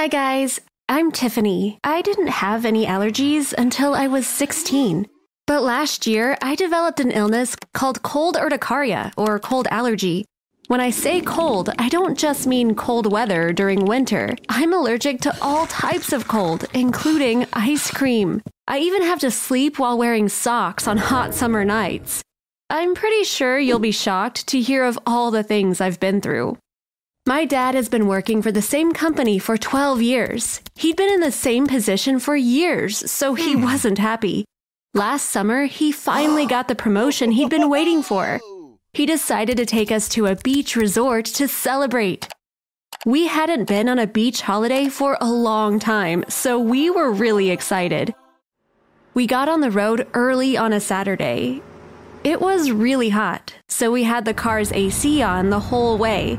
Hi, guys. I'm Tiffany. I didn't have any allergies until I was 16. But last year, I developed an illness called cold urticaria or cold allergy. When I say cold, I don't just mean cold weather during winter. I'm allergic to all types of cold, including ice cream. I even have to sleep while wearing socks on hot summer nights. I'm pretty sure you'll be shocked to hear of all the things I've been through. My dad has been working for the same company for 12 years. He'd been in the same position for years, so he hmm. wasn't happy. Last summer, he finally got the promotion he'd been waiting for. He decided to take us to a beach resort to celebrate. We hadn't been on a beach holiday for a long time, so we were really excited. We got on the road early on a Saturday. It was really hot, so we had the car's AC on the whole way.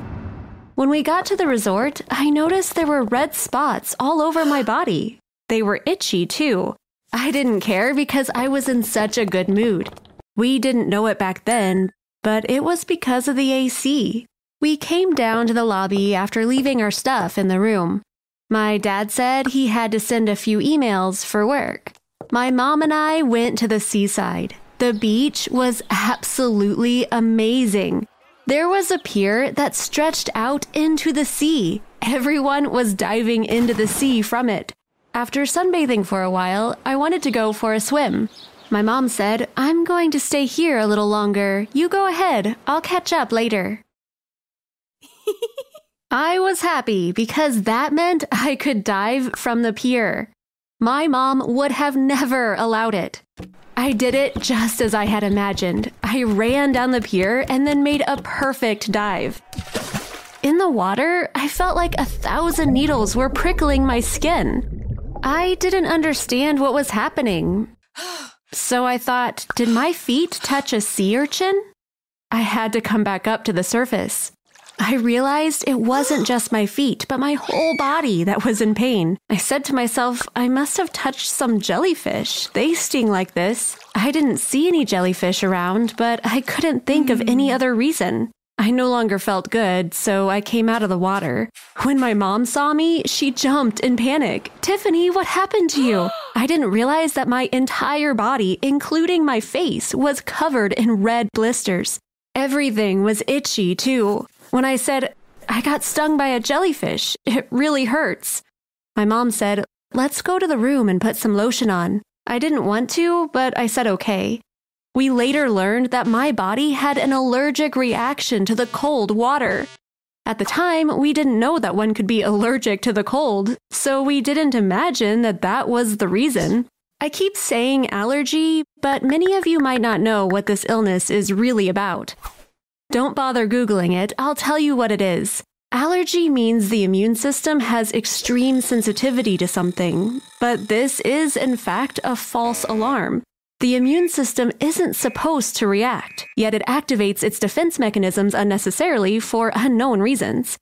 When we got to the resort, I noticed there were red spots all over my body. They were itchy, too. I didn't care because I was in such a good mood. We didn't know it back then, but it was because of the AC. We came down to the lobby after leaving our stuff in the room. My dad said he had to send a few emails for work. My mom and I went to the seaside. The beach was absolutely amazing. There was a pier that stretched out into the sea. Everyone was diving into the sea from it. After sunbathing for a while, I wanted to go for a swim. My mom said, I'm going to stay here a little longer. You go ahead. I'll catch up later. I was happy because that meant I could dive from the pier. My mom would have never allowed it. I did it just as I had imagined. I ran down the pier and then made a perfect dive. In the water, I felt like a thousand needles were prickling my skin. I didn't understand what was happening. So I thought, did my feet touch a sea urchin? I had to come back up to the surface. I realized it wasn't just my feet, but my whole body that was in pain. I said to myself, I must have touched some jellyfish. They sting like this. I didn't see any jellyfish around, but I couldn't think of any hmm. other reason. I no longer felt good, so I came out of the water. When my mom saw me, she jumped in panic. Tiffany, what happened to you? I didn't realize that my entire body, including my face, was covered in red blisters. Everything was itchy, too. When I said, I got stung by a jellyfish, it really hurts. My mom said, Let's go to the room and put some lotion on. I didn't want to, but I said okay. We later learned that my body had an allergic reaction to the cold water. At the time, we didn't know that one could be allergic to the cold, so we didn't imagine that that was the reason. I keep saying allergy, but many of you might not know what this illness is really about. Don't bother Googling it, I'll tell you what it is. Allergy means the immune system has extreme sensitivity to something, but this is, in fact, a false alarm. The immune system isn't supposed to react, yet it activates its defense mechanisms unnecessarily for unknown reasons.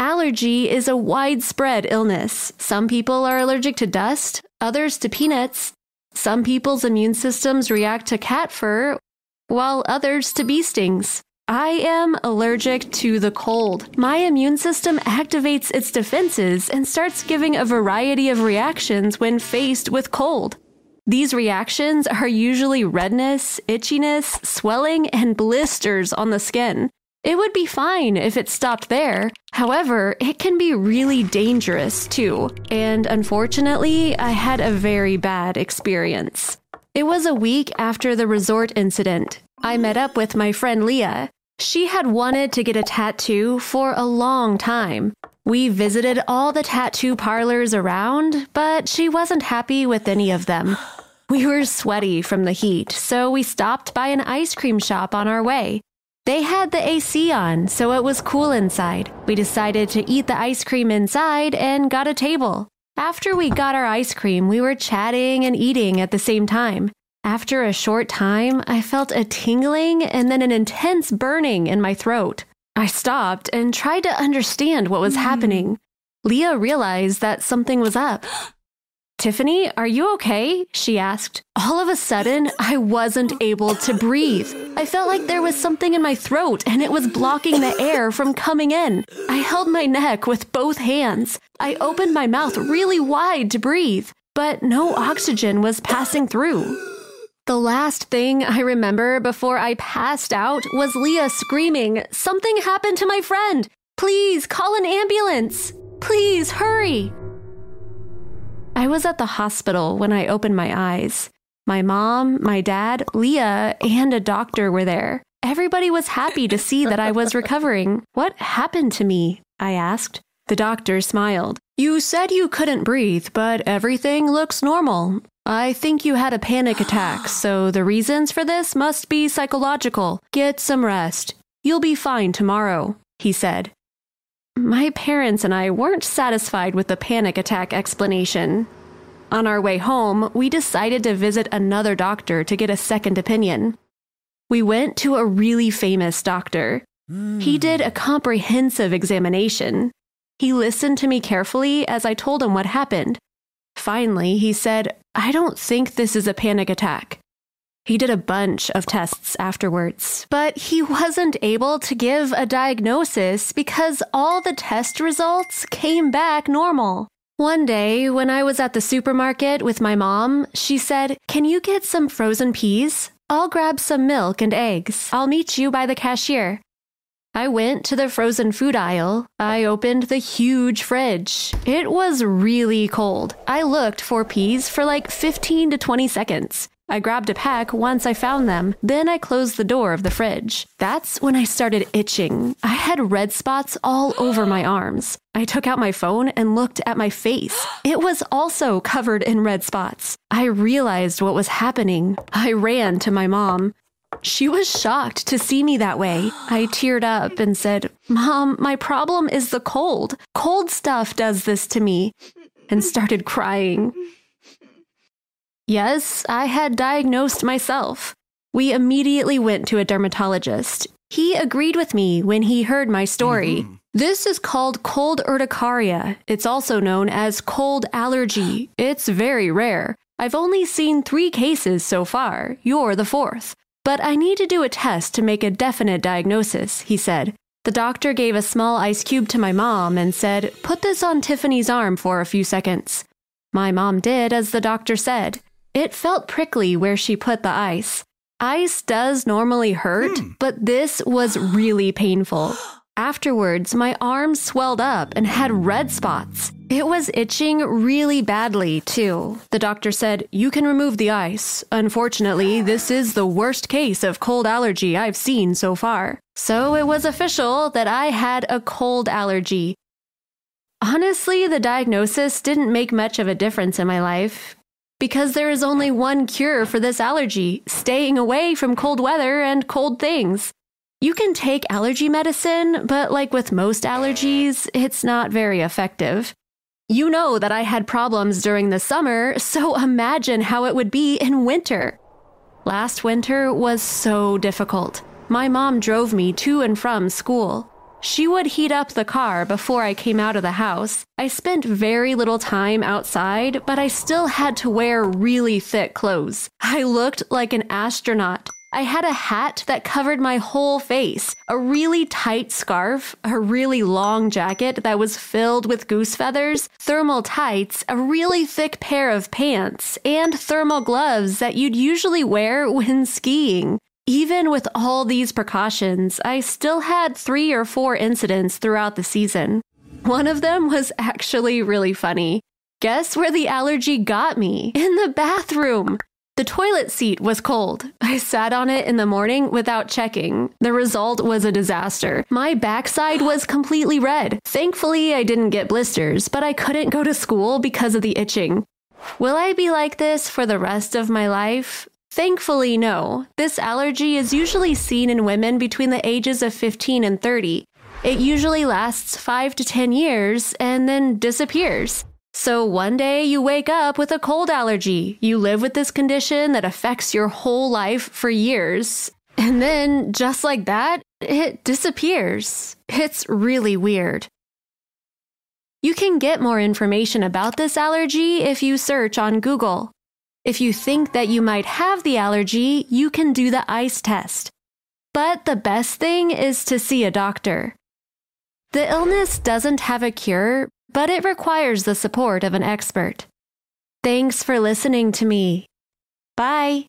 Allergy is a widespread illness. Some people are allergic to dust, others to peanuts. Some people's immune systems react to cat fur, while others to bee stings. I am allergic to the cold. My immune system activates its defenses and starts giving a variety of reactions when faced with cold. These reactions are usually redness, itchiness, swelling, and blisters on the skin. It would be fine if it stopped there. However, it can be really dangerous too. And unfortunately, I had a very bad experience. It was a week after the resort incident. I met up with my friend Leah. She had wanted to get a tattoo for a long time. We visited all the tattoo parlors around, but she wasn't happy with any of them. We were sweaty from the heat, so we stopped by an ice cream shop on our way. They had the AC on, so it was cool inside. We decided to eat the ice cream inside and got a table. After we got our ice cream, we were chatting and eating at the same time. After a short time, I felt a tingling and then an intense burning in my throat. I stopped and tried to understand what was hmm. happening. Leah realized that something was up. Tiffany, are you okay? She asked. All of a sudden, I wasn't able to breathe. I felt like there was something in my throat and it was blocking the air from coming in. I held my neck with both hands. I opened my mouth really wide to breathe, but no oxygen was passing through. The last thing I remember before I passed out was Leah screaming, Something happened to my friend! Please call an ambulance! Please hurry! I was at the hospital when I opened my eyes. My mom, my dad, Leah, and a doctor were there. Everybody was happy to see that I was recovering. What happened to me? I asked. The doctor smiled. You said you couldn't breathe, but everything looks normal. I think you had a panic attack, so the reasons for this must be psychological. Get some rest. You'll be fine tomorrow, he said. My parents and I weren't satisfied with the panic attack explanation. On our way home, we decided to visit another doctor to get a second opinion. We went to a really famous doctor. He hmm. did a comprehensive examination. He listened to me carefully as I told him what happened. Finally, he said, I don't think this is a panic attack. He did a bunch of tests afterwards, but he wasn't able to give a diagnosis because all the test results came back normal. One day, when I was at the supermarket with my mom, she said, Can you get some frozen peas? I'll grab some milk and eggs. I'll meet you by the cashier. I went to the frozen food aisle. I opened the huge fridge. It was really cold. I looked for peas for like 15 to 20 seconds. I grabbed a pack once I found them. Then I closed the door of the fridge. That's when I started itching. I had red spots all over my arms. I took out my phone and looked at my face. It was also covered in red spots. I realized what was happening. I ran to my mom. She was shocked to see me that way. I teared up and said, Mom, my problem is the cold. Cold stuff does this to me. And started crying. Yes, I had diagnosed myself. We immediately went to a dermatologist. He agreed with me when he heard my story. Mm-hmm. This is called cold urticaria. It's also known as cold allergy. It's very rare. I've only seen three cases so far. You're the fourth. But I need to do a test to make a definite diagnosis, he said. The doctor gave a small ice cube to my mom and said, Put this on Tiffany's arm for a few seconds. My mom did as the doctor said. It felt prickly where she put the ice. Ice does normally hurt, hmm. but this was really painful. Afterwards, my arm swelled up and had red spots. It was itching really badly, too. The doctor said, You can remove the ice. Unfortunately, this is the worst case of cold allergy I've seen so far. So it was official that I had a cold allergy. Honestly, the diagnosis didn't make much of a difference in my life because there is only one cure for this allergy staying away from cold weather and cold things. You can take allergy medicine, but like with most allergies, it's not very effective. You know that I had problems during the summer, so imagine how it would be in winter. Last winter was so difficult. My mom drove me to and from school. She would heat up the car before I came out of the house. I spent very little time outside, but I still had to wear really thick clothes. I looked like an astronaut. I had a hat that covered my whole face, a really tight scarf, a really long jacket that was filled with goose feathers, thermal tights, a really thick pair of pants, and thermal gloves that you'd usually wear when skiing. Even with all these precautions, I still had three or four incidents throughout the season. One of them was actually really funny. Guess where the allergy got me? In the bathroom. The toilet seat was cold. I sat on it in the morning without checking. The result was a disaster. My backside was completely red. Thankfully, I didn't get blisters, but I couldn't go to school because of the itching. Will I be like this for the rest of my life? Thankfully, no. This allergy is usually seen in women between the ages of 15 and 30. It usually lasts 5 to 10 years and then disappears. So one day you wake up with a cold allergy. You live with this condition that affects your whole life for years. And then, just like that, it disappears. It's really weird. You can get more information about this allergy if you search on Google. If you think that you might have the allergy, you can do the ice test. But the best thing is to see a doctor. The illness doesn't have a cure, but it requires the support of an expert. Thanks for listening to me. Bye.